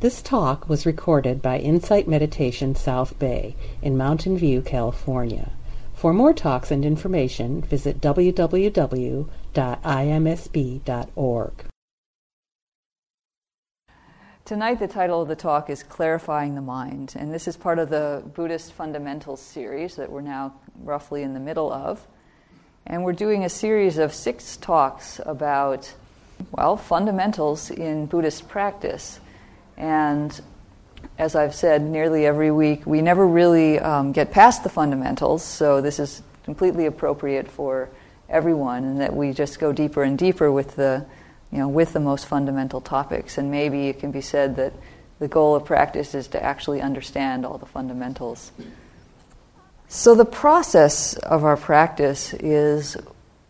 This talk was recorded by Insight Meditation South Bay in Mountain View, California. For more talks and information, visit www.imsb.org. Tonight, the title of the talk is Clarifying the Mind, and this is part of the Buddhist Fundamentals series that we're now roughly in the middle of. And we're doing a series of six talks about, well, fundamentals in Buddhist practice. And as I've said nearly every week, we never really um, get past the fundamentals, so this is completely appropriate for everyone, and that we just go deeper and deeper with the you know, with the most fundamental topics. And maybe it can be said that the goal of practice is to actually understand all the fundamentals. So the process of our practice is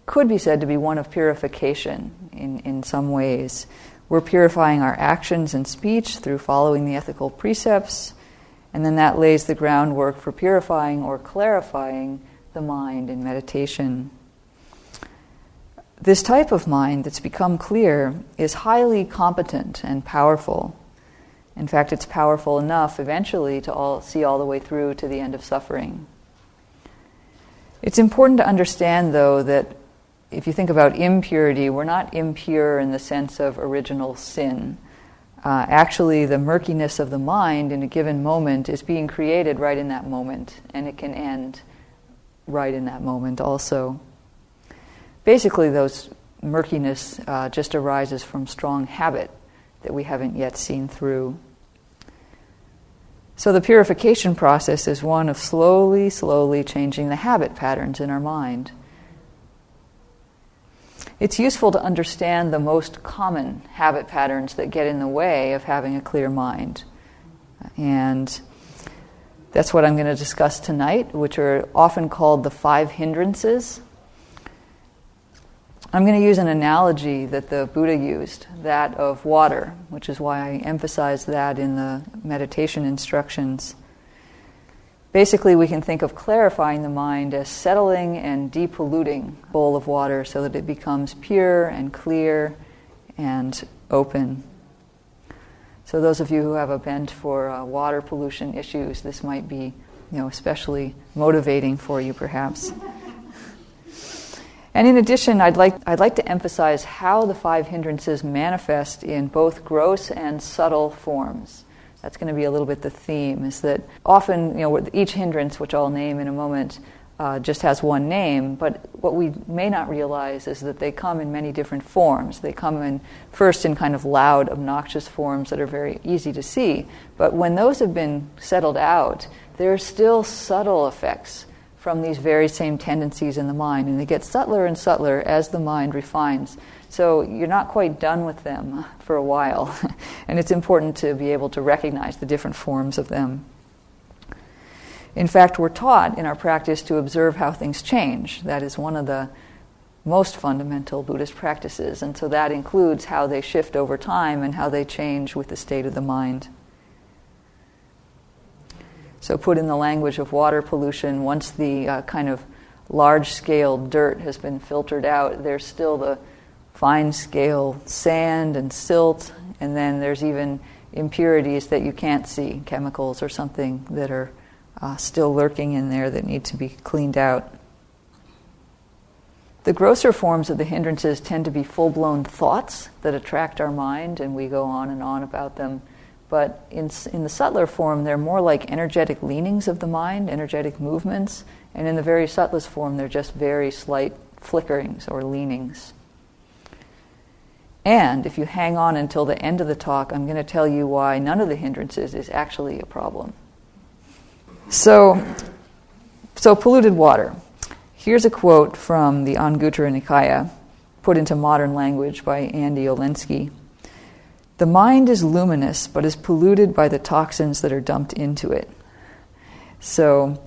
could be said to be one of purification in, in some ways. We're purifying our actions and speech through following the ethical precepts, and then that lays the groundwork for purifying or clarifying the mind in meditation. This type of mind that's become clear is highly competent and powerful. In fact, it's powerful enough eventually to all, see all the way through to the end of suffering. It's important to understand, though, that if you think about impurity, we're not impure in the sense of original sin. Uh, actually, the murkiness of the mind in a given moment is being created right in that moment, and it can end right in that moment also basically, those murkiness uh, just arises from strong habit that we haven't yet seen through. So, the purification process is one of slowly, slowly changing the habit patterns in our mind. It's useful to understand the most common habit patterns that get in the way of having a clear mind. And that's what I'm going to discuss tonight, which are often called the five hindrances I'm going to use an analogy that the Buddha used, that of water, which is why I emphasize that in the meditation instructions. Basically, we can think of clarifying the mind as settling and depolluting a bowl of water so that it becomes pure and clear and open. So, those of you who have a bent for uh, water pollution issues, this might be, you know, especially motivating for you, perhaps. And in addition, I'd like, I'd like to emphasize how the five hindrances manifest in both gross and subtle forms. That's going to be a little bit the theme, is that often, you know, each hindrance, which I'll name in a moment, uh, just has one name, but what we may not realize is that they come in many different forms. They come in first in kind of loud, obnoxious forms that are very easy to see, but when those have been settled out, there are still subtle effects from these very same tendencies in the mind, and they get subtler and subtler as the mind refines. So you're not quite done with them for a while, and it's important to be able to recognize the different forms of them. In fact, we're taught in our practice to observe how things change. That is one of the most fundamental Buddhist practices, and so that includes how they shift over time and how they change with the state of the mind. So, put in the language of water pollution, once the uh, kind of large scale dirt has been filtered out, there's still the fine scale sand and silt, and then there's even impurities that you can't see, chemicals or something that are uh, still lurking in there that need to be cleaned out. The grosser forms of the hindrances tend to be full blown thoughts that attract our mind, and we go on and on about them but in, in the subtler form, they're more like energetic leanings of the mind, energetic movements. And in the very subtlest form, they're just very slight flickerings or leanings. And if you hang on until the end of the talk, I'm going to tell you why none of the hindrances is actually a problem. So, so polluted water. Here's a quote from the Anguttara Nikaya, put into modern language by Andy Olendzki. The mind is luminous, but is polluted by the toxins that are dumped into it. So,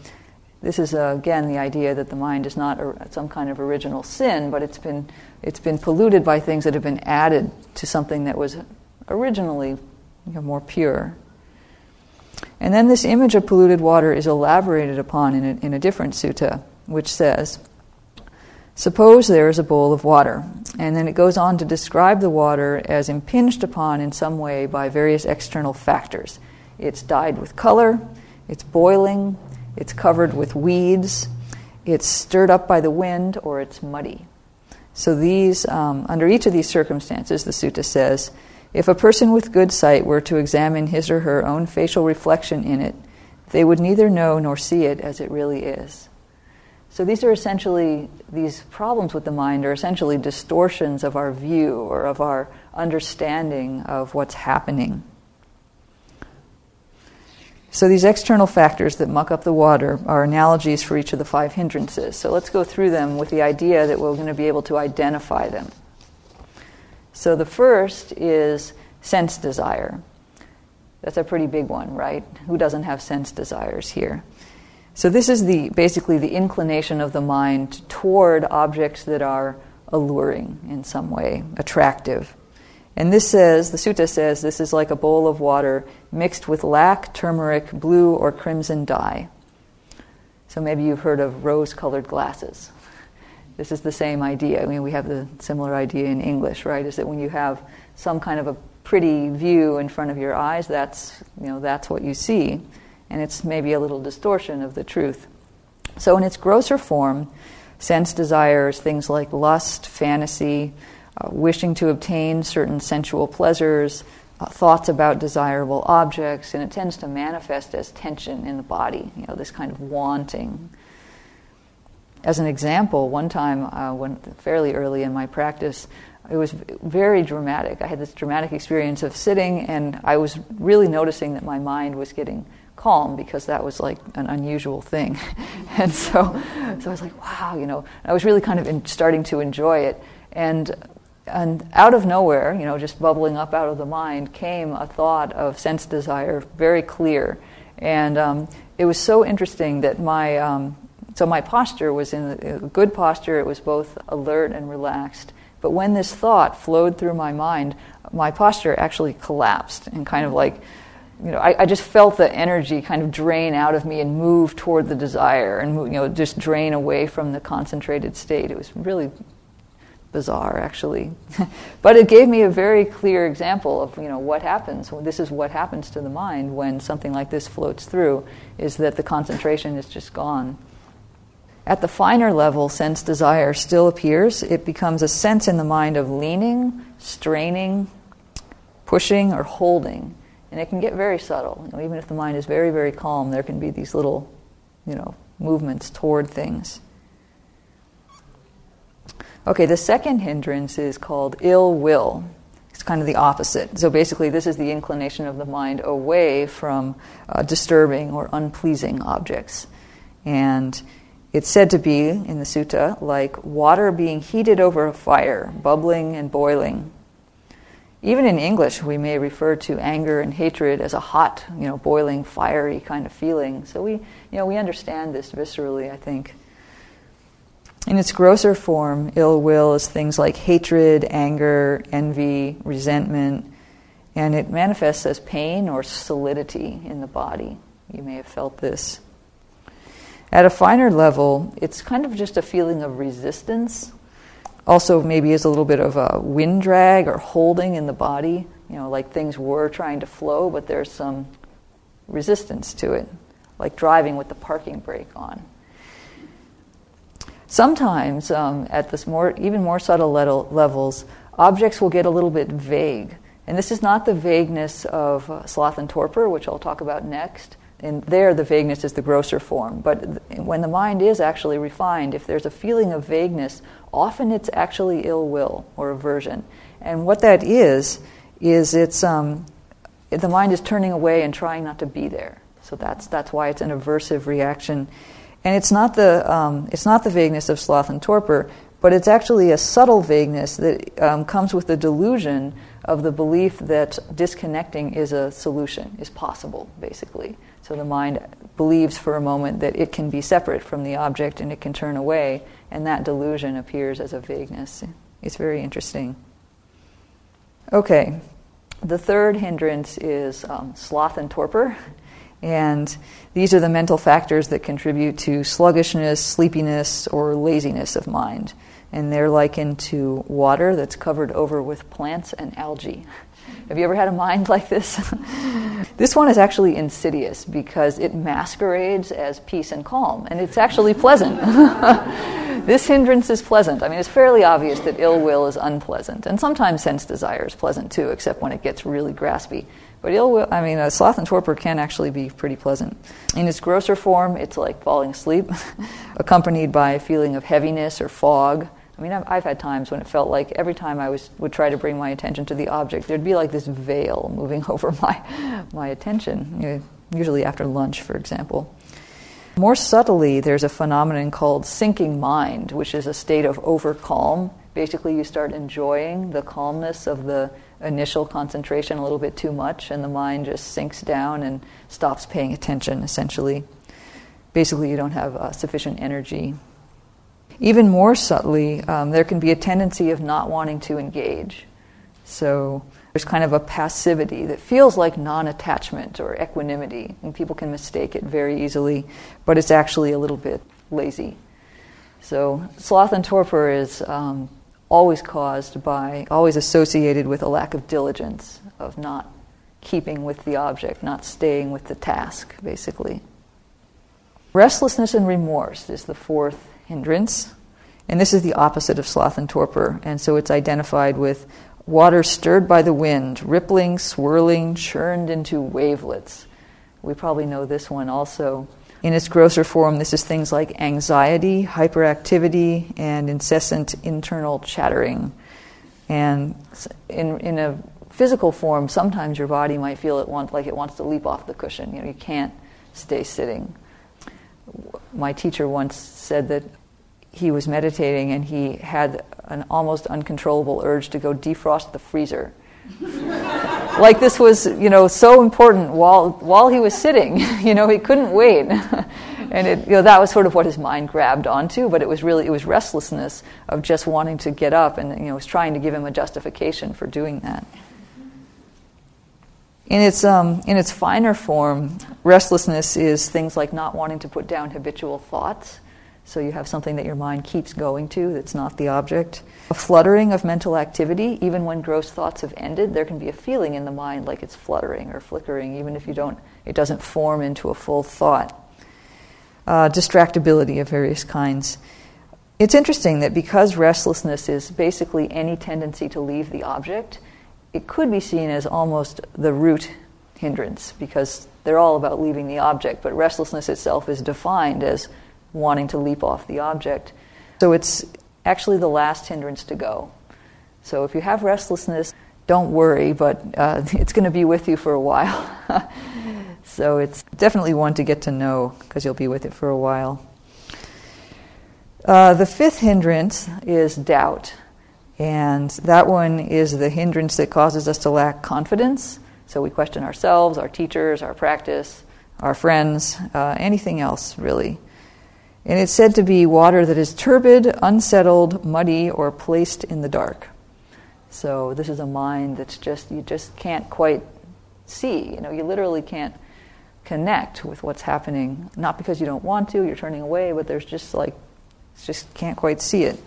this is uh, again the idea that the mind is not a, some kind of original sin, but it's been it's been polluted by things that have been added to something that was originally you know, more pure. And then this image of polluted water is elaborated upon in a, in a different sutta, which says, Suppose there is a bowl of water, and then it goes on to describe the water as impinged upon in some way by various external factors. It's dyed with color, it's boiling, it's covered with weeds, it's stirred up by the wind, or it's muddy. So, these, um, under each of these circumstances, the sutta says, if a person with good sight were to examine his or her own facial reflection in it, they would neither know nor see it as it really is. So these are essentially, these problems with the mind are essentially distortions of our view or of our understanding of what's happening. So these external factors that muck up the water are analogies for each of the five hindrances. So let's go through them with the idea that we're going to be able to identify them. So the first is sense desire. That's a pretty big one, right? Who doesn't have sense desires here? So this is the basically the inclination of the mind toward objects that are alluring in some way, attractive. And this says, the sutta says, this is like a bowl of water mixed with lac, turmeric, blue, or crimson dye. So maybe you've heard of rose colored glasses. This is the same idea. I mean, we have the similar idea in English, right? Is that when you have some kind of a pretty view in front of your eyes, that's, you know, that's what you see and it's maybe a little distortion of the truth. So, in its grosser form, sense desires, things like lust, fantasy, uh, wishing to obtain certain sensual pleasures, uh, thoughts about desirable objects, and it tends to manifest as tension in the body, you know, this kind of wanting. As an example, one time, uh, when fairly early in my practice, it was very dramatic. I had this dramatic experience of sitting, and I was really noticing that my mind was getting calm because that was like an unusual thing. and so, so I was like, wow, you know, I was really kind of in, starting to enjoy it. And, and out of nowhere, you know, just bubbling up out of the mind, came a thought of sense desire, very clear. And um, it was so interesting that my, um, so my posture was in a good posture, it was both alert and relaxed. But when this thought flowed through my mind, my posture actually collapsed and kind of like you know, I, I, just felt the energy kind of drain out of me and move toward the desire and you know just drain away from the concentrated state. It was really bizarre, actually, but it gave me a very clear example of you know what happens. This is what happens to the mind when something like this floats through: is that the concentration is just gone. At the finer level, sense desire still appears. It becomes a sense in the mind of leaning, straining, pushing, or holding and it can get very subtle. You know, even if the mind is very, very calm, there can be these little, you know, movements toward things. Okay, the second hindrance is called ill will. It's kind of the opposite. So basically, this is the inclination of the mind away from uh, disturbing or unpleasing objects. And it's said to be, in the sutta, like water being heated over a fire, bubbling and boiling. Even in English, we may refer to anger and hatred as a hot, you know, boiling, fiery kind of feeling. So we, you know, we understand this viscerally, I think. In its grosser form, ill will is things like hatred, anger, envy, resentment, and it manifests as pain or solidity in the body. You may have felt this. At a finer level, it's kind of just a feeling of resistance also maybe is a little bit of a wind drag or holding in the body, you know, like things were trying to flow, but there's some resistance to it, like driving with the parking brake on. Sometimes, um, at this more, even more subtle levels, objects will get a little bit vague. And this is not the vagueness of uh, sloth and torpor, which I'll talk about next. And there, the vagueness is the grosser form. But th- when the mind is actually refined, if there's a feeling of vagueness often it's actually ill will or aversion. And what that is, is it's um, the mind is turning away and trying not to be there. So that's, that's why it's an aversive reaction. And it's not, the, um, it's not the vagueness of sloth and torpor, but it's actually a subtle vagueness that um, comes with the delusion of the belief that disconnecting is a solution, is possible, basically. So the mind believes for a moment that it can be separate from the object and it can turn away, and that delusion appears as a vagueness. It's very interesting. Okay, the third hindrance is um, sloth and torpor. And these are the mental factors that contribute to sluggishness, sleepiness, or laziness of mind. And they're likened to water that's covered over with plants and algae. Have you ever had a mind like this? this one is actually insidious because it masquerades as peace and calm, and it's actually pleasant. this hindrance is pleasant. I mean, it's fairly obvious that ill will is unpleasant, and sometimes sense desire is pleasant too, except when it gets really graspy. But ill will, I mean, uh, sloth and torpor can actually be pretty pleasant. In its grosser form, it's like falling asleep, accompanied by a feeling of heaviness or fog. I mean, I've, I've, had times when it felt like every time I was, would try to bring my attention to the object, there'd be like this veil moving over my, my attention, usually after lunch, for example. More subtly, there's a phenomenon called sinking mind, which is a state of over calm. Basically, you start enjoying the calmness of the initial concentration a little bit too much, and the mind just sinks down and stops paying attention, essentially. Basically, you don't have uh, sufficient energy. Even more subtly, um, there can be a tendency of not wanting to engage. So there's kind of a passivity that feels like non attachment or equanimity, and people can mistake it very easily, but it's actually a little bit lazy. So, sloth and torpor is um, always caused by, always associated with a lack of diligence, of not keeping with the object, not staying with the task, basically. Restlessness and remorse is the fourth hindrance. And this is the opposite of sloth and torpor. And so it's identified with water stirred by the wind, rippling, swirling, churned into wavelets. We probably know this one also. In its grosser form, this is things like anxiety, hyperactivity, and incessant internal chattering. And in, in a physical form, sometimes your body might feel it want, like it wants to leap off the cushion. You know, you can't stay sitting. My teacher once said that he was meditating and he had an almost uncontrollable urge to go defrost the freezer like this was, you know, so important while while he was sitting. you know, he couldn't wait, and it, you know, that was sort of what his mind grabbed onto. But it was really it was restlessness of just wanting to get up, and you know, was trying to give him a justification for doing that. In its, um, in its finer form, restlessness is things like not wanting to put down habitual thoughts, so you have something that your mind keeps going to that's not the object. A fluttering of mental activity, even when gross thoughts have ended, there can be a feeling in the mind like it's fluttering or flickering, even if you don't, it doesn't form into a full thought. Uh, distractibility of various kinds. It's interesting that because restlessness is basically any tendency to leave the object, it could be seen as almost the root hindrance because they're all about leaving the object, but restlessness itself is defined as wanting to leap off the object. So it's actually the last hindrance to go. So if you have restlessness, don't worry, but uh, it's going to be with you for a while. so it's definitely one to get to know because you'll be with it for a while. Uh, the fifth hindrance is doubt. And that one is the hindrance that causes us to lack confidence. So we question ourselves, our teachers, our practice, our friends, uh, anything else, really. And it's said to be water that is turbid, unsettled, muddy, or placed in the dark. So this is a mind that's just, you just can't quite see. You know, you literally can't connect with what's happening. Not because you don't want to, you're turning away, but there's just like, just can't quite see it.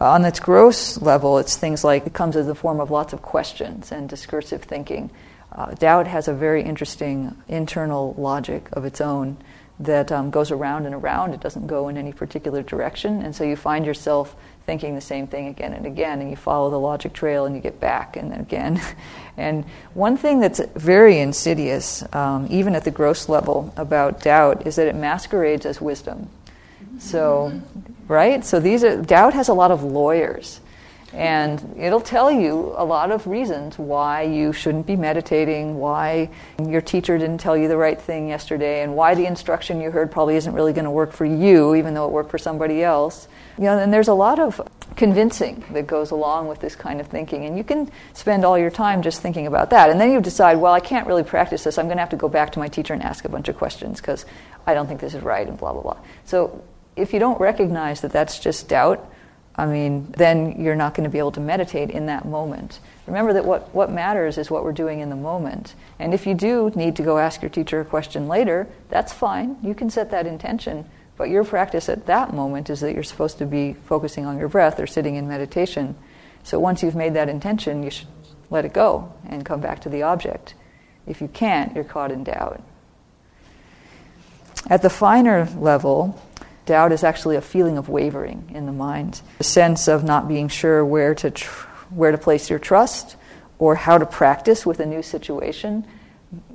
Uh, on its gross level, it's things like it comes as the form of lots of questions and discursive thinking. Uh, doubt has a very interesting internal logic of its own that um, goes around and around. It doesn't go in any particular direction. And so you find yourself thinking the same thing again and again, and you follow the logic trail and you get back and then again. and one thing that's very insidious, um, even at the gross level, about doubt is that it masquerades as wisdom. So, right? So these are, doubt has a lot of lawyers. And it'll tell you a lot of reasons why you shouldn't be meditating, why your teacher didn't tell you the right thing yesterday, and why the instruction you heard probably isn't really going to work for you, even though it worked for somebody else. You know, and there's a lot of convincing that goes along with this kind of thinking. And you can spend all your time just thinking about that. And then you decide, well, I can't really practice this. I'm going to have to go back to my teacher and ask a bunch of questions because I don't think this is right, and blah, blah, blah. So if you don't recognize that that's just doubt, I mean, then you're not going to be able to meditate in that moment. Remember that what, what matters is what we're doing in the moment. And if you do need to go ask your teacher a question later, that's fine. You can set that intention. But your practice at that moment is that you're supposed to be focusing on your breath or sitting in meditation. So once you've made that intention, you should let it go and come back to the object. If you can't, you're caught in doubt. At the finer level, doubt is actually a feeling of wavering in the mind, a sense of not being sure where to, tr- where to place your trust or how to practice with a new situation.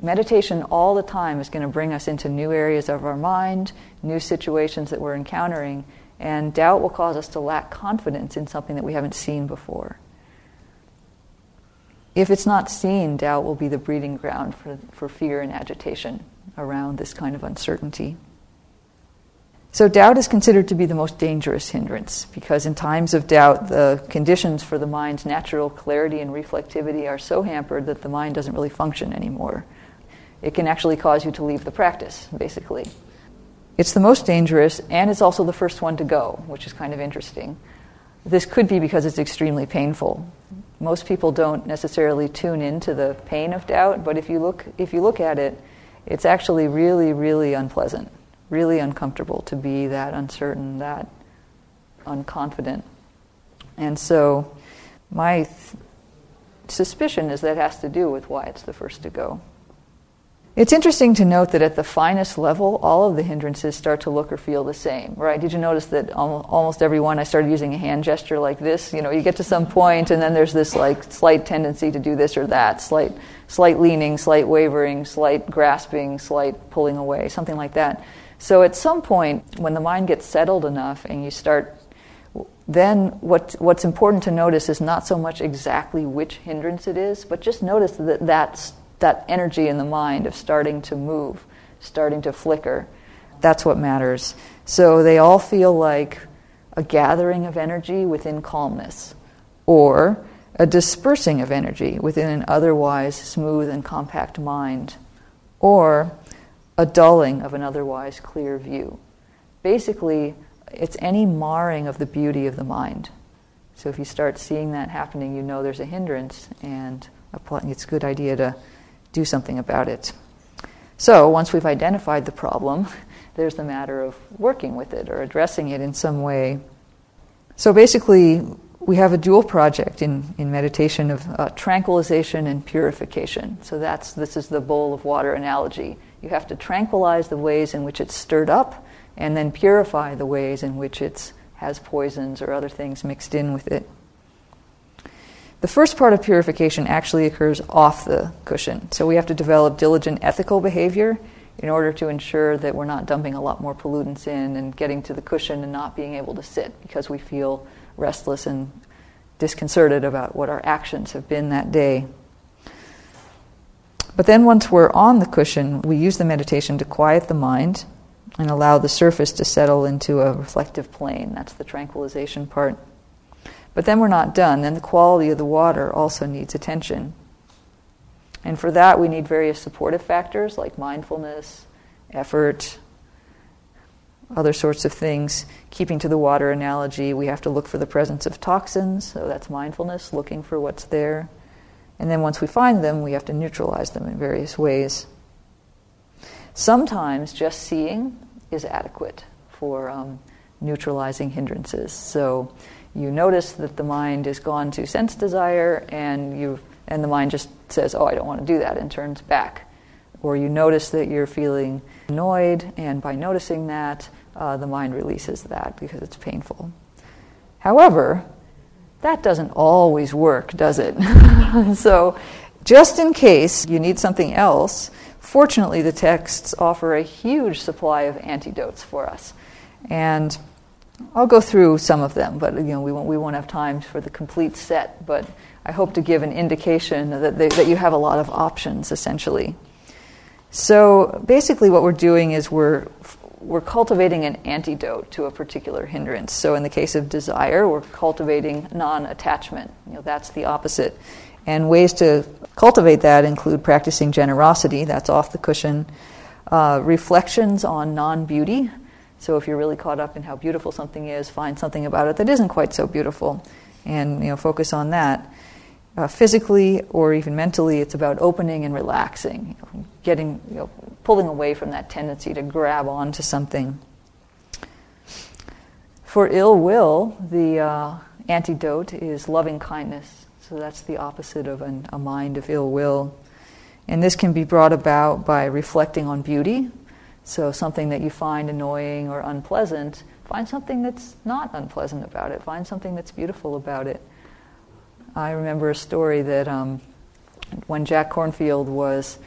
Meditation all the time is going to bring us into new areas of our mind, new situations that we're encountering, and doubt will cause us to lack confidence in something that we haven't seen before. If it's not seen, doubt will be the breeding ground for, for fear and agitation around this kind of uncertainty. So, doubt is considered to be the most dangerous hindrance because, in times of doubt, the conditions for the mind's natural clarity and reflectivity are so hampered that the mind doesn't really function anymore. It can actually cause you to leave the practice, basically. It's the most dangerous, and it's also the first one to go, which is kind of interesting. This could be because it's extremely painful. Most people don't necessarily tune into the pain of doubt, but if you look, if you look at it, it's actually really, really unpleasant really uncomfortable to be that uncertain, that unconfident. And so my th- suspicion is that has to do with why it's the first to go. It's interesting to note that at the finest level, all of the hindrances start to look or feel the same, right? Did you notice that almost every one I started using a hand gesture like this? You know, you get to some point, and then there's this like slight tendency to do this or that, slight, slight leaning, slight wavering, slight grasping, slight pulling away, something like that. So at some point, when the mind gets settled enough and you start, then what, what's important to notice is not so much exactly which hindrance it is, but just notice that that's, that energy in the mind of starting to move, starting to flicker. That's what matters. So they all feel like a gathering of energy within calmness, or a dispersing of energy within an otherwise smooth and compact mind, or a dulling of an otherwise clear view. Basically, it's any marring of the beauty of the mind. So if you start seeing that happening, you know there's a hindrance, and it's a good idea to do something about it. So once we've identified the problem, there's the matter of working with it or addressing it in some way. So basically, we have a dual project in, in meditation of uh, tranquilization and purification. So that's this is the bowl of water analogy. You have to tranquilize the ways in which it's stirred up and then purify the ways in which it has poisons or other things mixed in with it. The first part of purification actually occurs off the cushion. So we have to develop diligent ethical behavior in order to ensure that we're not dumping a lot more pollutants in and getting to the cushion and not being able to sit because we feel restless and disconcerted about what our actions have been that day. But then once we're on the cushion, we use the meditation to quiet the mind and allow the surface to settle into a reflective plane. That's the tranquilization part. But then we're not done. Then the quality of the water also needs attention. And for that, we need various supportive factors like mindfulness, effort, other sorts of things. Keeping to the water analogy, we have to look for the presence of toxins, so that's mindfulness, looking for what's there. And then once we find them, we have to neutralize them in various ways. Sometimes just seeing is adequate for um, neutralizing hindrances. So you notice that the mind is gone to sense desire, and you and the mind just says, "Oh, I don't want to do that," and turns back. Or you notice that you're feeling annoyed, and by noticing that, uh, the mind releases that because it's painful. However, that doesn't always work, does it? so, just in case you need something else, fortunately, the texts offer a huge supply of antidotes for us. And I'll go through some of them, but you know, we, won't, we won't have time for the complete set. But I hope to give an indication that, they, that you have a lot of options, essentially. So basically, what we're doing is we're we're cultivating an antidote to a particular hindrance. So in the case of desire, we're cultivating non-attachment. You know, that's the opposite. And ways to cultivate that include practicing generosity, that's off the cushion, uh, reflections on non-beauty. So if you're really caught up in how beautiful something is, find something about it that isn't quite so beautiful, and you know, focus on that. Uh, physically or even mentally, it's about opening and relaxing, getting, you know, pulling away from that tendency to grab onto something. For ill will, the uh, antidote is loving kindness. So that's the opposite of an, a mind of ill will. And this can be brought about by reflecting on beauty. So, something that you find annoying or unpleasant, find something that's not unpleasant about it, find something that's beautiful about it. I remember a story that um, when Jack Kornfield was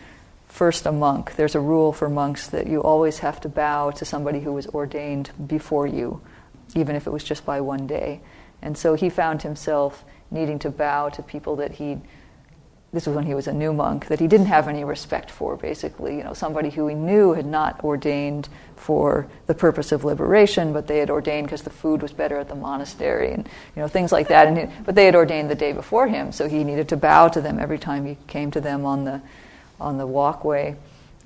first a monk, there's a rule for monks that you always have to bow to somebody who was ordained before you, even if it was just by one day. And so he found himself needing to bow to people that he this was when he was a new monk, that he didn't have any respect for, basically. You know, somebody who he knew had not ordained for the purpose of liberation, but they had ordained because the food was better at the monastery and, you know, things like that. And he, but they had ordained the day before him, so he needed to bow to them every time he came to them on the, on the walkway.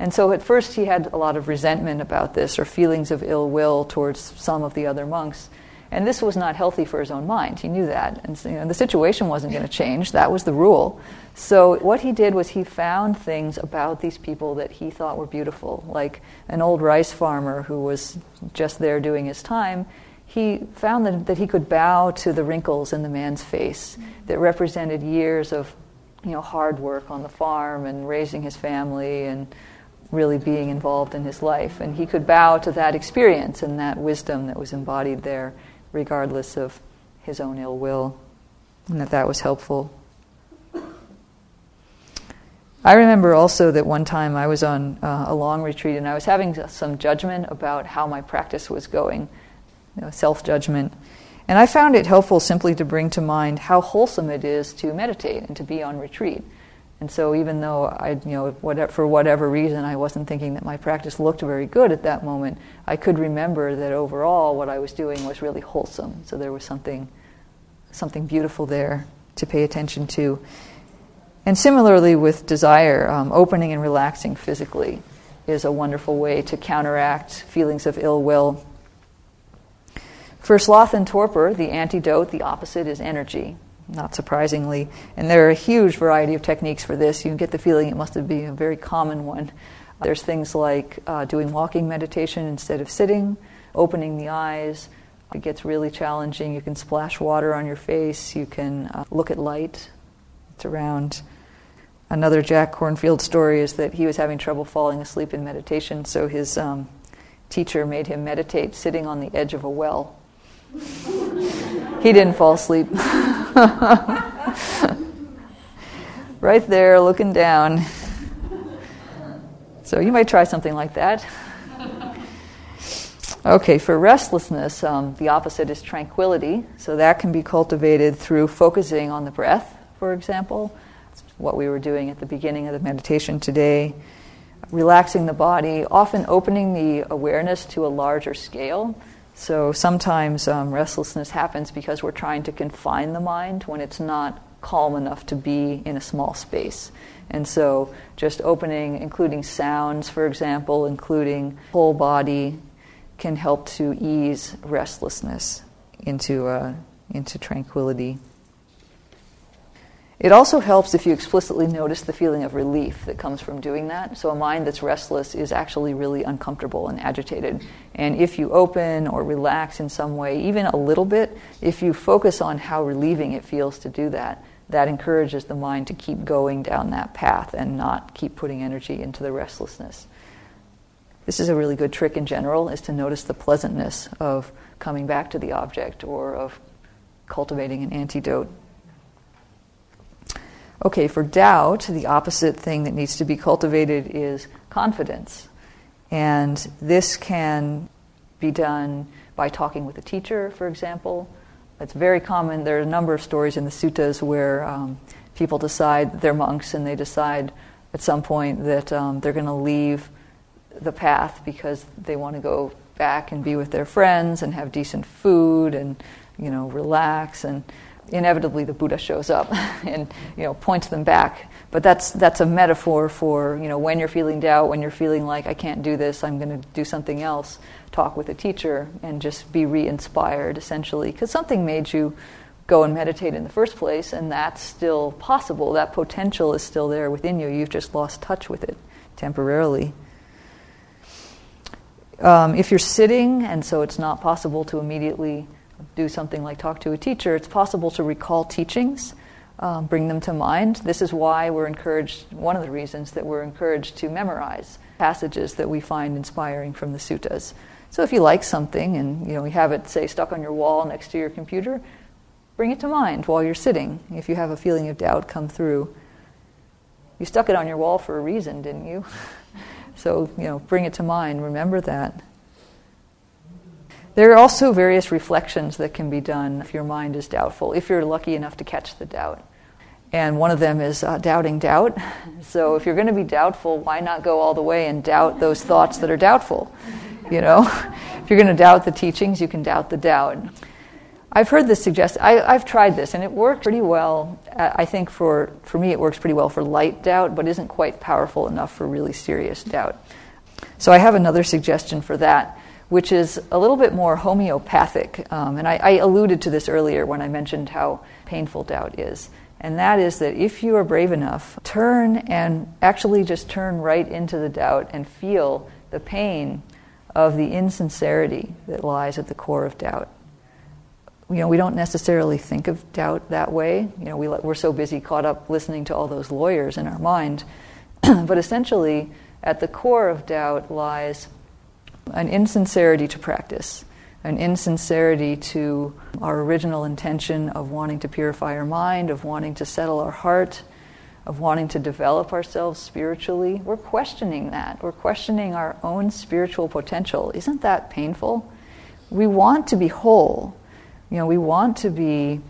And so at first he had a lot of resentment about this or feelings of ill will towards some of the other monks. And this was not healthy for his own mind. He knew that. And you know, the situation wasn't going to change. That was the rule. So what he did was he found things about these people that he thought were beautiful, like an old rice farmer who was just there doing his time. He found that, that he could bow to the wrinkles in the man's face mm-hmm. that represented years of you know, hard work on the farm and raising his family and really being involved in his life. And he could bow to that experience and that wisdom that was embodied there regardless of his own ill will, and that that was helpful. I remember also that one time I was on uh, a long retreat and I was having some judgment about how my practice was going, you know, self judgment. And I found it helpful simply to bring to mind how wholesome it is to meditate and to be on retreat. And so, even though I, you know, whatever, for whatever reason, I wasn't thinking that my practice looked very good at that moment, I could remember that overall what I was doing was really wholesome. So there was something, something beautiful there to pay attention to. And similarly with desire, um, opening and relaxing physically is a wonderful way to counteract feelings of ill will. For sloth and torpor, the antidote, the opposite, is energy not surprisingly. And there are a huge variety of techniques for this. You get the feeling it must be a very common one. There's things like uh, doing walking meditation instead of sitting, opening the eyes. It gets really challenging. You can splash water on your face. You can uh, look at light. It's around. Another Jack Kornfield story is that he was having trouble falling asleep in meditation, so his um, teacher made him meditate sitting on the edge of a well. he didn't fall asleep. right there, looking down. So you might try something like that. Okay, for restlessness, um, the opposite is tranquility. So that can be cultivated through focusing on the breath, for example. What we were doing at the beginning of the meditation today. Relaxing the body, often opening the awareness to a larger scale. So sometimes um, restlessness happens because we're trying to confine the mind when it's not calm enough to be in a small space. And so just opening, including sounds, for example, including whole body, can help to ease restlessness into, uh, into tranquility. It also helps if you explicitly notice the feeling of relief that comes from doing that. So, a mind that's restless is actually really uncomfortable and agitated. And if you open or relax in some way, even a little bit, if you focus on how relieving it feels to do that, that encourages the mind to keep going down that path and not keep putting energy into the restlessness. This is a really good trick in general, is to notice the pleasantness of coming back to the object or of cultivating an antidote Okay, for doubt, the opposite thing that needs to be cultivated is confidence. And this can be done by talking with a teacher, for example. It's very common. There are a number of stories in the suttas where um, people decide they're monks and they decide at some point that um, they're going to leave the path because they want to go back and be with their friends and have decent food and you know relax and inevitably the Buddha shows up and you know points them back. But that's that's a metaphor for you know when you're feeling doubt, when you're feeling like I can't do this, I'm going to do something else. Talk with a teacher and just be re-inspired essentially because something made you go and meditate in the first place, and that's still possible. That potential is still there within you. You've just lost touch with it temporarily. Um, if you're sitting, and so it's not possible to immediately do something like talk to a teacher, it's possible to recall teachings, um, bring them to mind. This is why we're encouraged, one of the reasons that we're encouraged to memorize passages that we find inspiring from the suttas. So if you like something and you know you have it say stuck on your wall next to your computer, bring it to mind while you're sitting. If you have a feeling of doubt come through, you stuck it on your wall for a reason, didn't you? So, you know, bring it to mind, remember that. There are also various reflections that can be done if your mind is doubtful, if you're lucky enough to catch the doubt. And one of them is uh, doubting doubt. So if you're going to be doubtful, why not go all the way and doubt those thoughts that are doubtful? You know, if you're going to doubt the teachings, you can doubt the doubt. I've heard this suggested. I, have tried this, and it worked pretty well. I think for, for me, it works pretty well for light doubt, but isn't quite powerful enough for really serious doubt. So I have another suggestion for that, which is a little bit more homeopathic. Um, and I, I alluded to this earlier when I mentioned how painful doubt is. And that is that if you are brave enough, turn and actually just turn right into the doubt and feel the pain of the insincerity that lies at the core of doubt you know, we don't necessarily think of doubt that way. You know, we, we're so busy caught up listening to all those lawyers in our mind. but essentially, at the core of doubt lies an insincerity to practice, an insincerity to our original intention of wanting to purify our mind, of wanting to settle our heart, of wanting to develop ourselves spiritually. We're questioning that. We're questioning our own spiritual potential. Isn't that painful? We want to be whole. You know, we want to be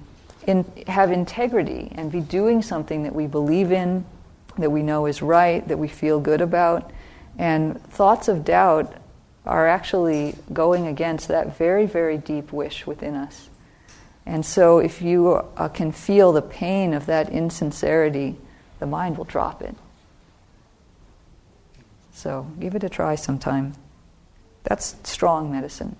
in, have integrity and be doing something that we believe in, that we know is right, that we feel good about. And thoughts of doubt are actually going against that very, very deep wish within us. And so, if you uh, can feel the pain of that insincerity, the mind will drop it. So, give it a try sometime. That's strong medicine.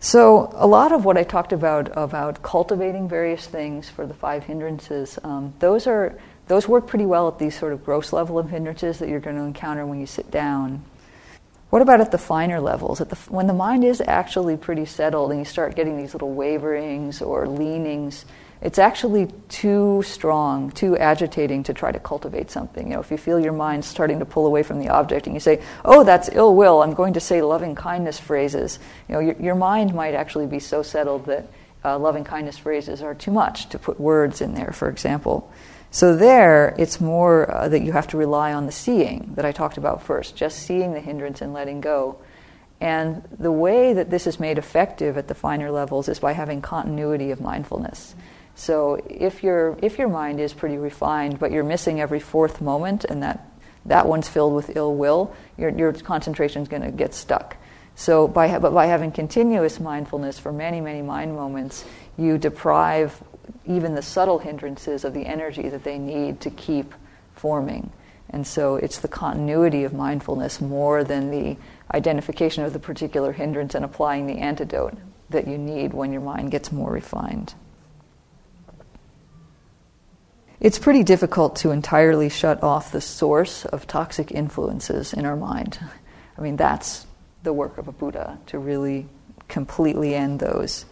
So, a lot of what I talked about about cultivating various things for the five hindrances, um, those are those work pretty well at these sort of gross level of hindrances that you're going to encounter when you sit down. What about at the finer levels? The, when the mind is actually pretty settled and you start getting these little waverings or leanings, it's actually too strong, too agitating to try to cultivate something. You know, if you feel your mind starting to pull away from the object and you say, "Oh, that's ill will," I'm going to say loving kindness phrases. You know, your, your mind might actually be so settled that uh, loving kindness phrases are too much to put words in there, for example. So there, it's more uh, that you have to rely on the seeing that I talked about first, just seeing the hindrance and letting go. And the way that this is made effective at the finer levels is by having continuity of mindfulness. So if your if your mind is pretty refined, but you're missing every fourth moment, and that that one's filled with ill will, your your concentration is going to get stuck. So by but by having continuous mindfulness for many many mind moments, you deprive even the subtle hindrances of the energy that they need to keep forming. And so it's the continuity of mindfulness more than the identification of the particular hindrance and applying the antidote that you need when your mind gets more refined. It's pretty difficult to entirely shut off the source of toxic influences in our mind. I mean, that's the work of a Buddha to really completely end those.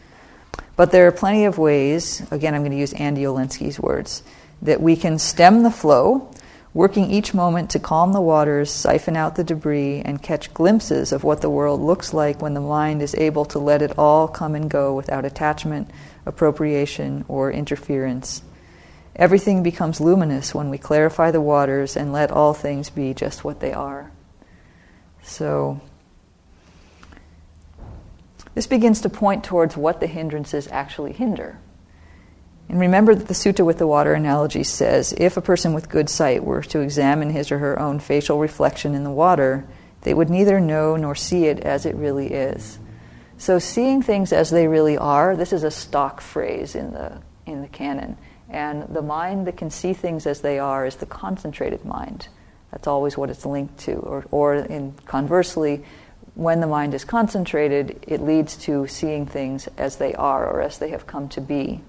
But there are plenty of ways, again, I'm going to use Andy Olendzki's words, that we can stem the flow, working each moment to calm the waters, siphon out the debris, and catch glimpses of what the world looks like when the mind is able to let it all come and go without attachment, appropriation, or interference. Everything becomes luminous when we clarify the waters and let all things be just what they are. So, this begins to point towards what the hindrances actually hinder. And remember that the sutta with the water analogy says if a person with good sight were to examine his or her own facial reflection in the water, they would neither know nor see it as it really is. So, seeing things as they really are, this is a stock phrase in the, in the canon. And the mind that can see things as they are is the concentrated mind. That's always what it's linked to. Or, or in conversely, when the mind is concentrated, it leads to seeing things as they are or as they have come to be.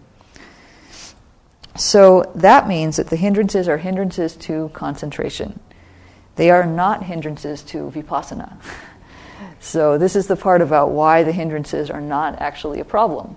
So that means that the hindrances are hindrances to concentration. They are not hindrances to vipassana. so this is the part about why the hindrances are not actually a problem.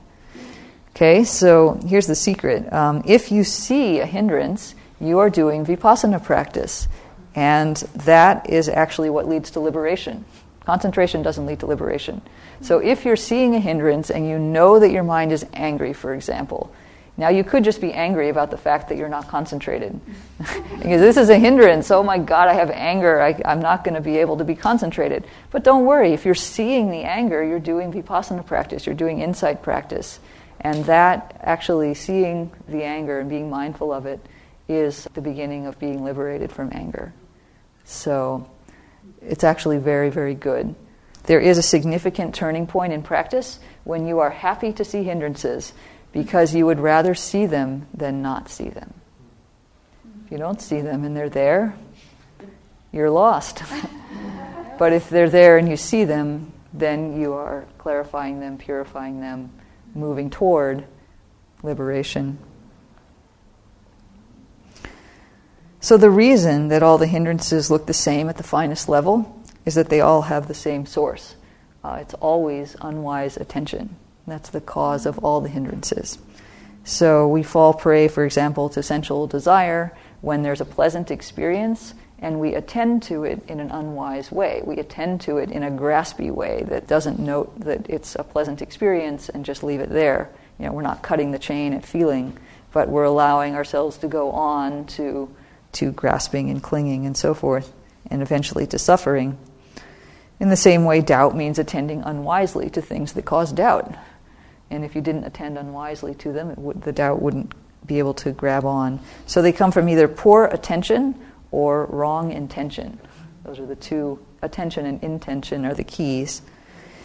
Okay, so here's the secret. Um, if you see a hindrance, you are doing vipassana practice. And that is actually what leads to liberation. Concentration doesn't lead to liberation. So if you're seeing a hindrance and you know that your mind is angry, for example, now you could just be angry about the fact that you're not concentrated. because this is a hindrance. Oh my God, I have anger. I, am not going to be able to be concentrated. But don't worry, if you're seeing the anger, you're doing vipassana practice, you're doing insight practice. And that actually seeing the anger and being mindful of it is the beginning of being liberated from anger. So it's actually very, very good. There is a significant turning point in practice when you are happy to see hindrances because you would rather see them than not see them. If you don't see them and they're there, you're lost. but if they're there and you see them, then you are clarifying them, purifying them, moving toward liberation. So, the reason that all the hindrances look the same at the finest level is that they all have the same source. Uh, it's always unwise attention. That's the cause of all the hindrances. So, we fall prey, for example, to sensual desire when there's a pleasant experience and we attend to it in an unwise way. We attend to it in a graspy way that doesn't note that it's a pleasant experience and just leave it there. You know, we're not cutting the chain at feeling, but we're allowing ourselves to go on to to grasping and clinging and so forth, and eventually to suffering. In the same way, doubt means attending unwisely to things that cause doubt. And if you didn't attend unwisely to them, would, the doubt wouldn't be able to grab on. So they come from either poor attention or wrong intention. Those are the two, attention and intention are the keys.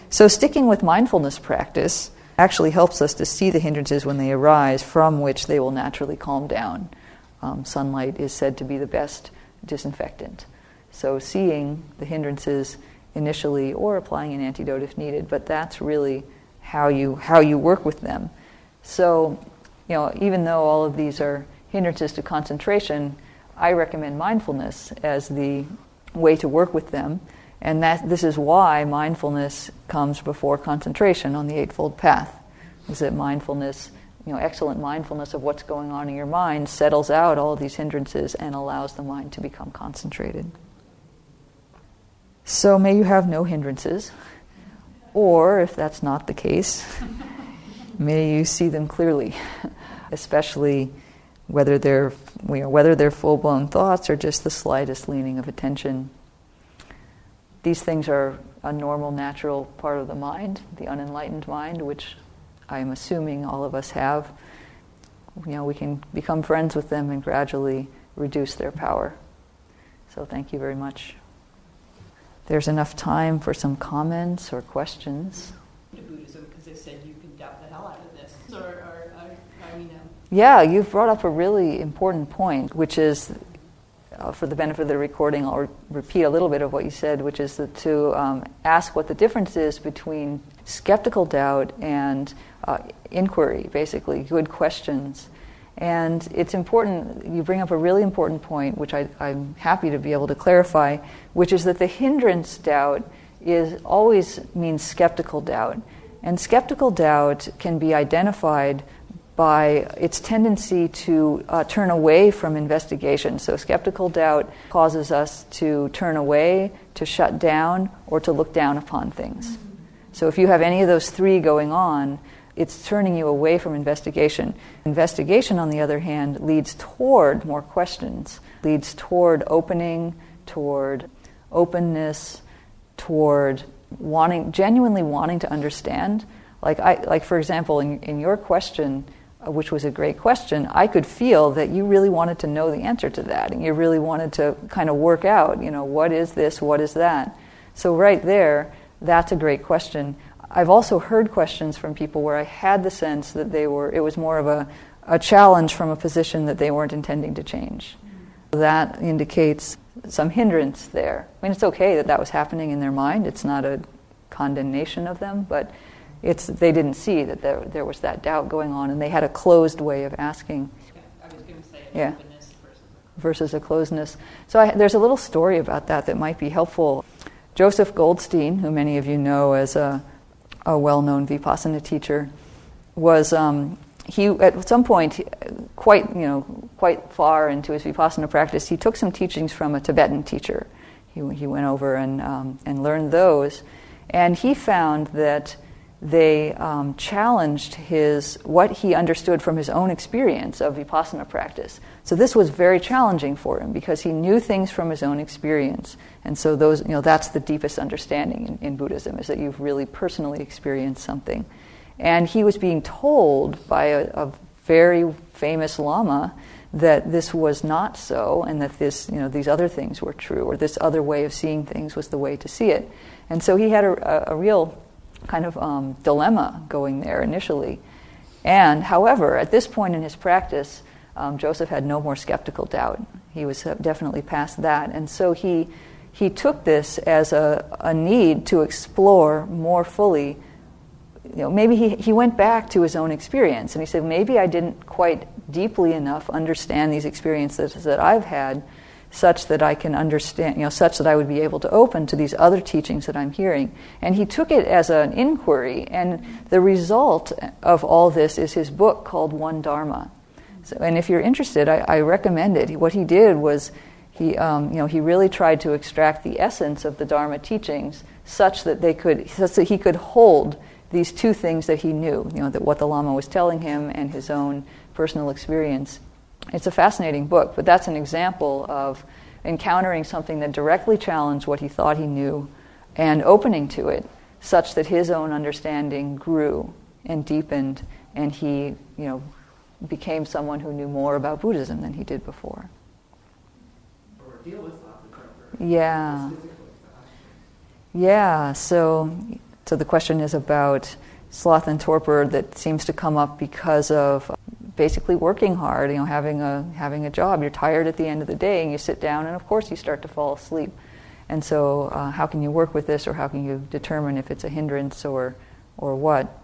So sticking with mindfulness practice actually helps us to see the hindrances when they arise, from which they will naturally calm down um, sunlight is said to be the best disinfectant. So, seeing the hindrances initially or applying an antidote if needed, but that's really how you, how you work with them. So, you know, even though all of these are hindrances to concentration, I recommend mindfulness as the way to work with them. And that, this is why mindfulness comes before concentration on the Eightfold Path. Is that mindfulness you know, excellent mindfulness of what's going on in your mind settles out all these hindrances and allows the mind to become concentrated. So may you have no hindrances, or if that's not the case, may you see them clearly, especially whether they're you know, whether they're full blown thoughts or just the slightest leaning of attention. These things are a normal, natural part of the mind, the unenlightened mind, which I'm assuming all of us have, you know, we can become friends with them and gradually reduce their power. So thank you very much. There's enough time for some comments or questions. Buddhism, because they said you can doubt the hell out of this, or, or, or I mean, um, yeah, you've brought up a really important point, which is uh, for the benefit of the recording, I'll re- repeat a little bit of what you said, which is to um, ask what the difference is between skeptical doubt and uh, inquiry, basically, good questions. And it's important, you bring up a really important point, which I, I'm happy to be able to clarify, which is that the hindrance doubt is always means skeptical doubt. And skeptical doubt can be identified by its tendency to uh, turn away from investigation. So, skeptical doubt causes us to turn away, to shut down, or to look down upon things. So, if you have any of those three going on, it's turning you away from investigation. Investigation, on the other hand, leads toward more questions, leads toward opening, toward openness, toward wanting, genuinely wanting to understand. Like, I, like for example, in, in your question, which was a great question, I could feel that you really wanted to know the answer to that, and you really wanted to kind of work out, you know, what is this, what is that. So, right there, that's a great question. I've also heard questions from people where I had the sense that they were, it was more of a, a challenge from a position that they weren't intending to change. That indicates some hindrance there. I mean, it's okay that that was happening in their mind. It's not a condemnation of them, but it's, they didn't see that there, there was that doubt going on, and they had a closed way of asking. Yeah, I was going to say Yeah. openness versus versus a closeness. So I, there's a little story about that that might be helpful. Joseph Goldstein, who many of you know as a, a well-known Vipassana teacher, was um, he at some point, quite you know, quite far into his Vipassana practice, he took some teachings from a Tibetan teacher. He, he went over and um, and learned those, and he found that they um, challenged his what he understood from his own experience of vipassana practice. So this was very challenging for him because he knew things from his own experience, and so those you know that's the deepest understanding in, in Buddhism is that you've really personally experienced something, and he was being told by a, a very famous lama that this was not so and that this you know these other things were true or this other way of seeing things was the way to see it, and so he had a, a, a real kind of um, dilemma going there initially. And however, at this point in his practice, um, Joseph had no more skeptical doubt. He was uh, definitely past that. And so he, he took this as a, a need to explore more fully. You know, maybe he, he went back to his own experience and he said, maybe I didn't quite deeply enough understand these experiences that I've had such that I can understand, you know, such that I would be able to open to these other teachings that I'm hearing. And he took it as an inquiry, and the result of all this is his book called One Dharma. So, and if you're interested, I, I recommend it. What he did was he, um, you know, he really tried to extract the essence of the Dharma teachings such that they could, such that he could hold these two things that he knew, you know, that what the Lama was telling him and his own personal experience. It's a fascinating book, but that's an example of encountering something that directly challenged what he thought he knew and opening to it such that his own understanding grew and deepened and he, you know, became someone who knew more about Buddhism than he did before. ordeal with Sloth and Torpor. Yeah. Yeah, so so the question is about sloth and torpor that seems to come up because of basically working hard, you know, having a having a job. You're tired at the end of the day and you sit down and of course you start to fall asleep. And so uh, how can you work with this or how can you determine if it's a hindrance or or what?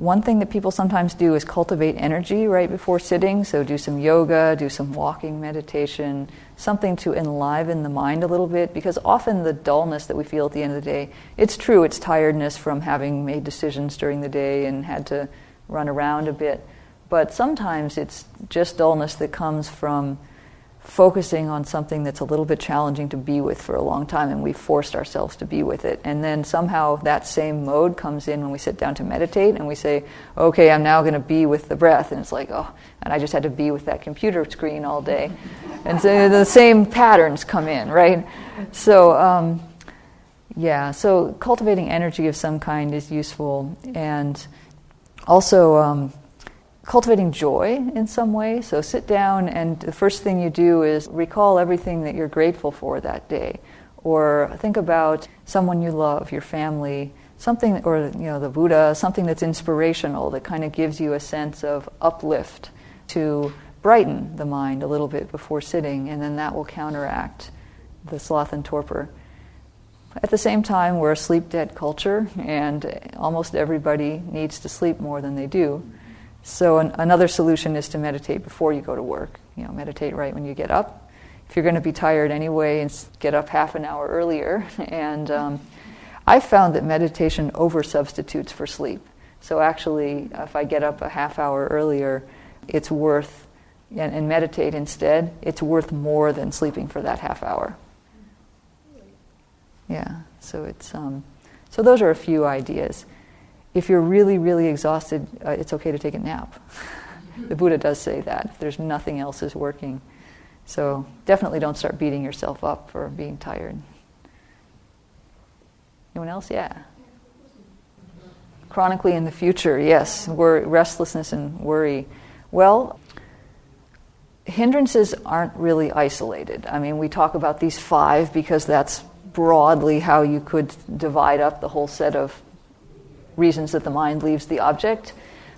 One thing that people sometimes do is cultivate energy right before sitting. So, do some yoga, do some walking meditation, something to enliven the mind a little bit. Because often the dullness that we feel at the end of the day, it's true, it's tiredness from having made decisions during the day and had to run around a bit. But sometimes it's just dullness that comes from focusing on something that's a little bit challenging to be with for a long time and we've forced ourselves to be with it. And then somehow that same mode comes in when we sit down to meditate and we say okay i'm now going to be with the breath. And it's like oh and i just had to be with that computer screen all day. And so the same patterns come in right? So um, yeah so cultivating energy of some kind is useful. And also um, cultivating joy in some way. So sit down, and the first thing you do is recall everything that you're grateful for that day, or think about someone you love, your family, something, or you know, the Buddha, something that's inspirational that kind of gives you a sense of uplift to brighten the mind a little bit before sitting, and then that will counteract the sloth and torpor. At the same time, we're a sleep dead culture, and almost everybody needs to sleep more than they do. So an, another solution is to meditate before you go to work. You know, meditate right when you get up. If you're going to be tired anyway, and get up half an hour earlier. And um, I found that meditation over substitutes for sleep. So actually, if I get up a half hour earlier, it's worth and, and meditate instead. It's worth more than sleeping for that half hour. Yeah. So it's um, so those are a few ideas if you're really, really exhausted, uh, it's okay to take a nap. the Buddha does say that if there's nothing else is working. So definitely don't start beating yourself up for being tired. Anyone else? Yeah. Chronically in the future, yes. Wor- restlessness and worry. Well, hindrances aren't really isolated. I mean, we talk about these five because that's broadly how you could divide up the whole set of reasons that the mind leaves the object.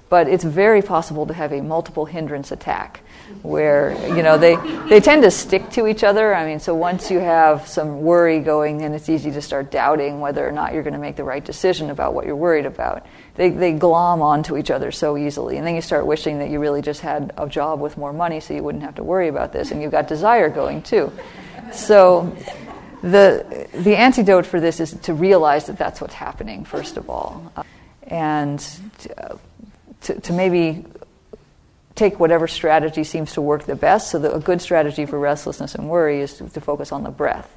but it's very possible to have a multiple hindrance attack where you know they, they tend to stick to each other i mean so once you have some worry going then it's easy to start doubting whether or not you're going to make the right decision about what you're worried about they, they glom onto each other so easily and then you start wishing that you really just had a job with more money so you wouldn't have to worry about this and you've got desire going too so the, the antidote for this is to realize that that's what's happening first of all uh, and to, uh, to, to maybe take whatever strategy seems to work the best. So, the, a good strategy for restlessness and worry is to, to, focus on the breath.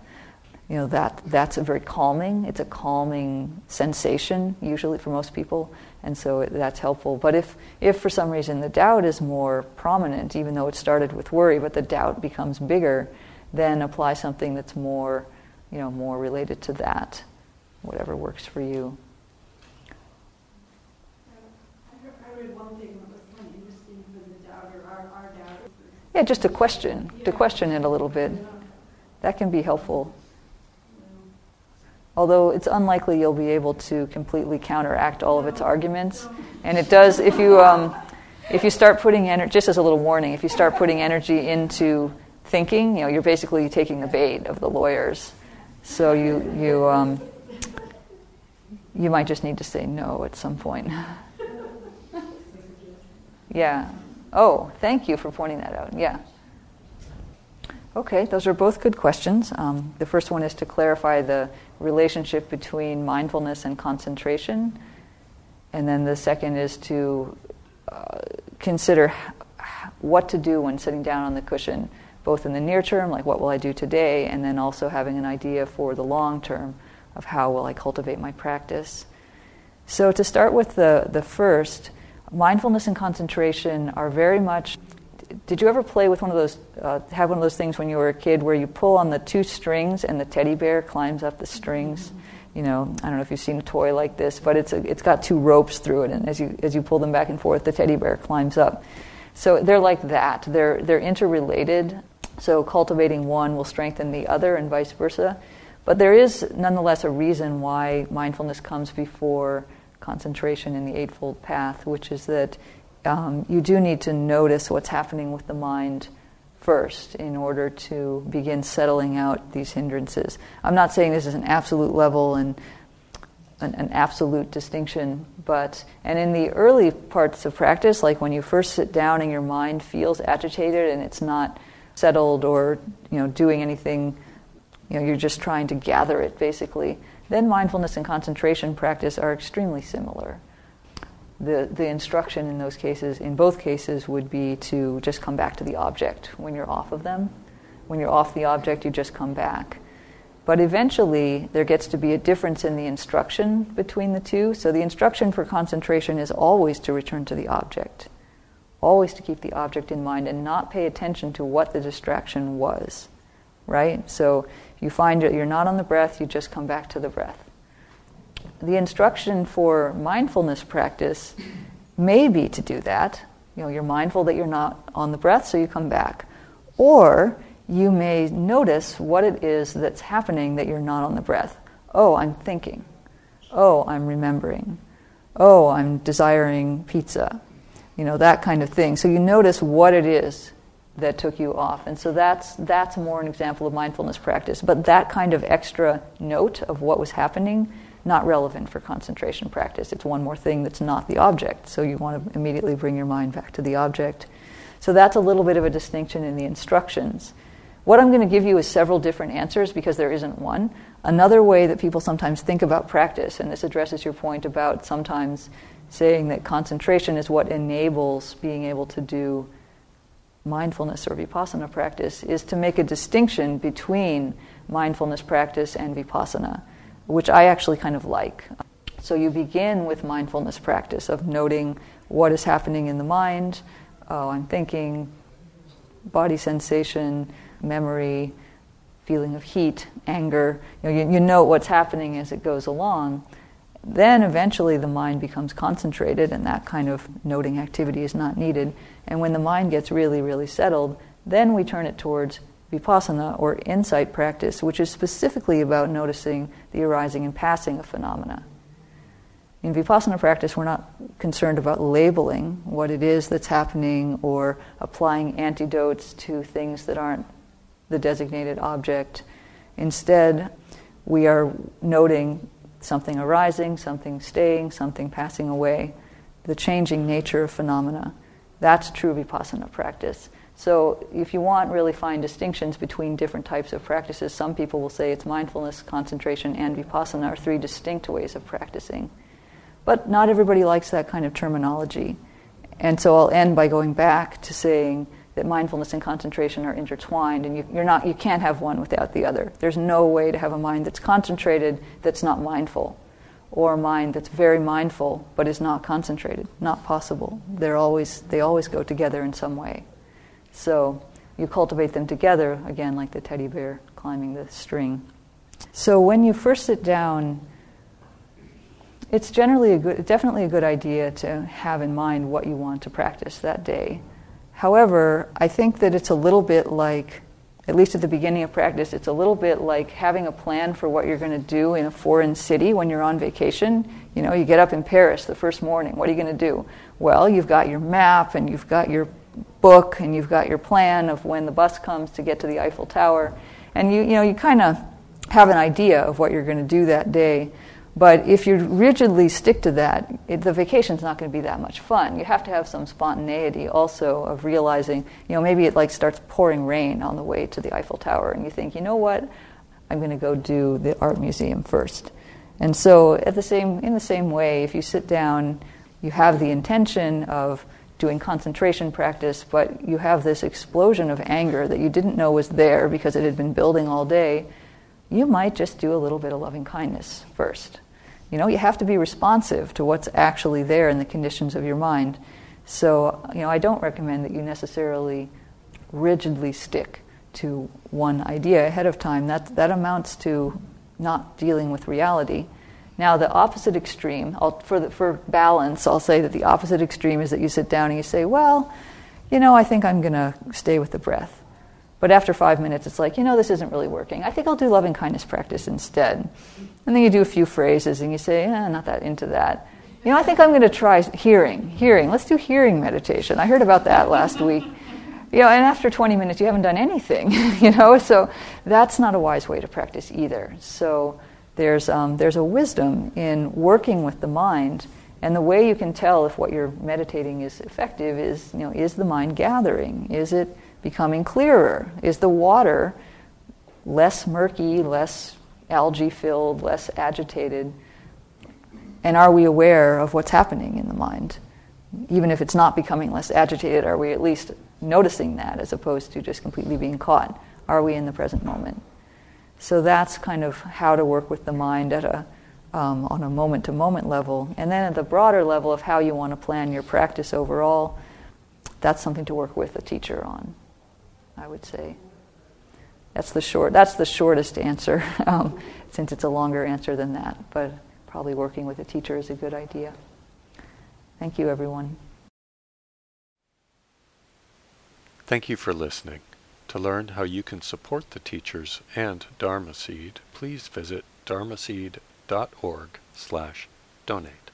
You know that that's a very calming. It's a calming sensation usually for most people, and so that's helpful. But if if for some reason the doubt is more prominent, even though it started with worry, but the doubt becomes bigger, then apply something that's more, you know, more related to that, whatever works for you. Yeah, just to question, to question it a little bit. That can be helpful. Although it's unlikely you'll be able to completely counteract all of its arguments. And it does, if you, um, if you start putting energy, just as a little warning, if you start putting energy into thinking, you know, you're basically taking the bait of the lawyers. So you, you, um, you might just need to say no at some point. yeah. Oh, thank you for pointing that out. Yeah. Okay, those are both good questions. Um, the first one is to clarify the relationship between mindfulness and concentration. And then the second is to uh, consider what to do when sitting down on the cushion, both in the near term, like what will I do today, and then also having an idea for the long term of how will I cultivate my practice. So, to start with the, the first, mindfulness and concentration are very much. Did you ever play with one of those, uh, have one of those things when you were a kid where you pull on the two strings and the teddy bear climbs up the strings? You know, I don't know if you've seen a toy like this, but it's, a, it's got two ropes through it, and as you, as you pull them back and forth, the teddy bear climbs up. So they're like that. They're, they're interrelated. So cultivating one will strengthen the other, and vice versa. But there is nonetheless a reason why mindfulness comes before concentration in the Eightfold Path, which is that um, you do need to notice what's happening with the mind first in order to begin settling out these hindrances. I'm not saying this is an absolute level and an, an, absolute distinction, but and in the early parts of practice, like when you first sit down and your mind feels agitated and it's not settled or you know doing anything, you know you're just trying to gather it basically then mindfulness and concentration practice are extremely similar. The, the instruction in those cases, in both cases, would be to just come back to the object when you're off of them. When you're off the object, you just come back. But eventually, there gets to be a difference in the instruction between the two. So, the instruction for concentration is always to return to the object, always to keep the object in mind and not pay attention to what the distraction was, right? So, you find that you're not on the breath, you just come back to the breath. The instruction for mindfulness practice may be to do that. You know, you're mindful that you're not on the breath, so you come back. Or you may notice what it is that's happening that you're not on the breath. Oh, I'm thinking. Oh, I'm remembering. Oh, I'm desiring pizza. You know, that kind of thing. So you notice what it is that took you off. And so that's, that's more an example of mindfulness practice. But that kind of extra note of what was happening, not relevant for concentration practice. It's one more thing that's not the object. So you want to immediately bring your mind back to the object. So that's a little bit of a distinction in the instructions. What I'm going to give you is several different answers because there isn't one. Another way that people sometimes think about practice, and this addresses your point about sometimes saying that concentration is what enables being able to do mindfulness or vipassana practice is to make a distinction between mindfulness practice and vipassana, which I actually kind of like. So you begin with mindfulness practice of noting what is happening in the mind. Oh, I'm thinking, body sensation, memory, feeling of heat, anger. You, know, you, you note what's happening as it goes along. Then eventually the mind becomes concentrated, and that kind of noting activity is not needed. And when the mind gets really, really settled, then we turn it towards vipassana or insight practice, which is specifically about noticing the arising and passing of phenomena. In Vipassana practice, we're not concerned about labeling what it is that's happening or applying antidotes to things that aren't the designated object. Instead, we are noting something arising, something staying, something passing away, the changing nature of phenomena. That's true vipassana practice. So, if you want really fine distinctions between different types of practices, some people will say it's mindfulness, concentration, and vipassana are three distinct ways of practicing. But not everybody likes that kind of terminology. And so I'll end by going back to saying that mindfulness and concentration are intertwined, and you, you're not, you can't have one without the other. There's no way to have a mind that's concentrated that's not mindful, or a mind that's very mindful but is not concentrated. Not possible. They're always, they always go together in some way. So you cultivate them together, again, like the teddy bear climbing the string. So when you first sit down, it's generally a good, definitely a good idea to have in mind what you want to practice that day. However, I think that it's a little bit like, at least at the beginning of practice, it's a little bit like having a plan for what you're going to do in a foreign city when you're on vacation. You know, you get up in Paris the first morning. What are you going to do? Well, you've got your map and you've got your book and you've got your plan of when the bus comes to get to the Eiffel Tower. And you, you know, you kind of have an idea of what you're going to do that day. But if you rigidly stick to that, it, the vacation's not going to be that much fun. You have to have some spontaneity also of realizing, you know, maybe it like starts pouring rain on the way to the Eiffel Tower, and you think, you know what, I'm going to go do the art museum first. And so, at the same, in the same way, if you sit down, you have the intention of doing concentration practice, but you have this explosion of anger that you didn't know was there because it had been building all day, you might just do a little bit of loving kindness first. You know, you have to be responsive to what's actually there in the conditions of your mind. So, you know, I don't recommend that you necessarily rigidly stick to one idea ahead of time. That, that amounts to not dealing with reality. Now, the opposite extreme, I'll, for, the, for balance, I'll say that the opposite extreme is that you sit down and you say, well, you know, I think I'm going to stay with the breath. But after five minutes, it's like, you know, this isn't really working. I think I'll do loving kindness practice instead. And then you do a few phrases and you say, eh, not that into that. You know, I think I'm going to try hearing. Hearing. Let's do hearing meditation. I heard about that last week. You know, and after 20 minutes, you haven't done anything. you know, so that's not a wise way to practice either. So there's um, there's a wisdom in working with the mind, and the way you can tell if what you're meditating is effective is, you know, is the mind gathering? Is it becoming clearer? Is the water less murky, less algae filled, less agitated? And are we aware of what's happening in the mind? Even if it's not becoming less agitated, are we at least noticing that as opposed to just completely being caught? Are we in the present moment? So that's kind of how to work with the mind at a, um, on a moment to moment level. And then at the broader level of how you want to plan your practice overall, that's something to work with a teacher on. I would say. That's the short. That's the shortest answer, um, since it's a longer answer than that. But probably working with a teacher is a good idea. Thank you, everyone. Thank you for listening. To learn how you can support the teachers and Dharma Seed, please visit dharmaseed.org slash donate.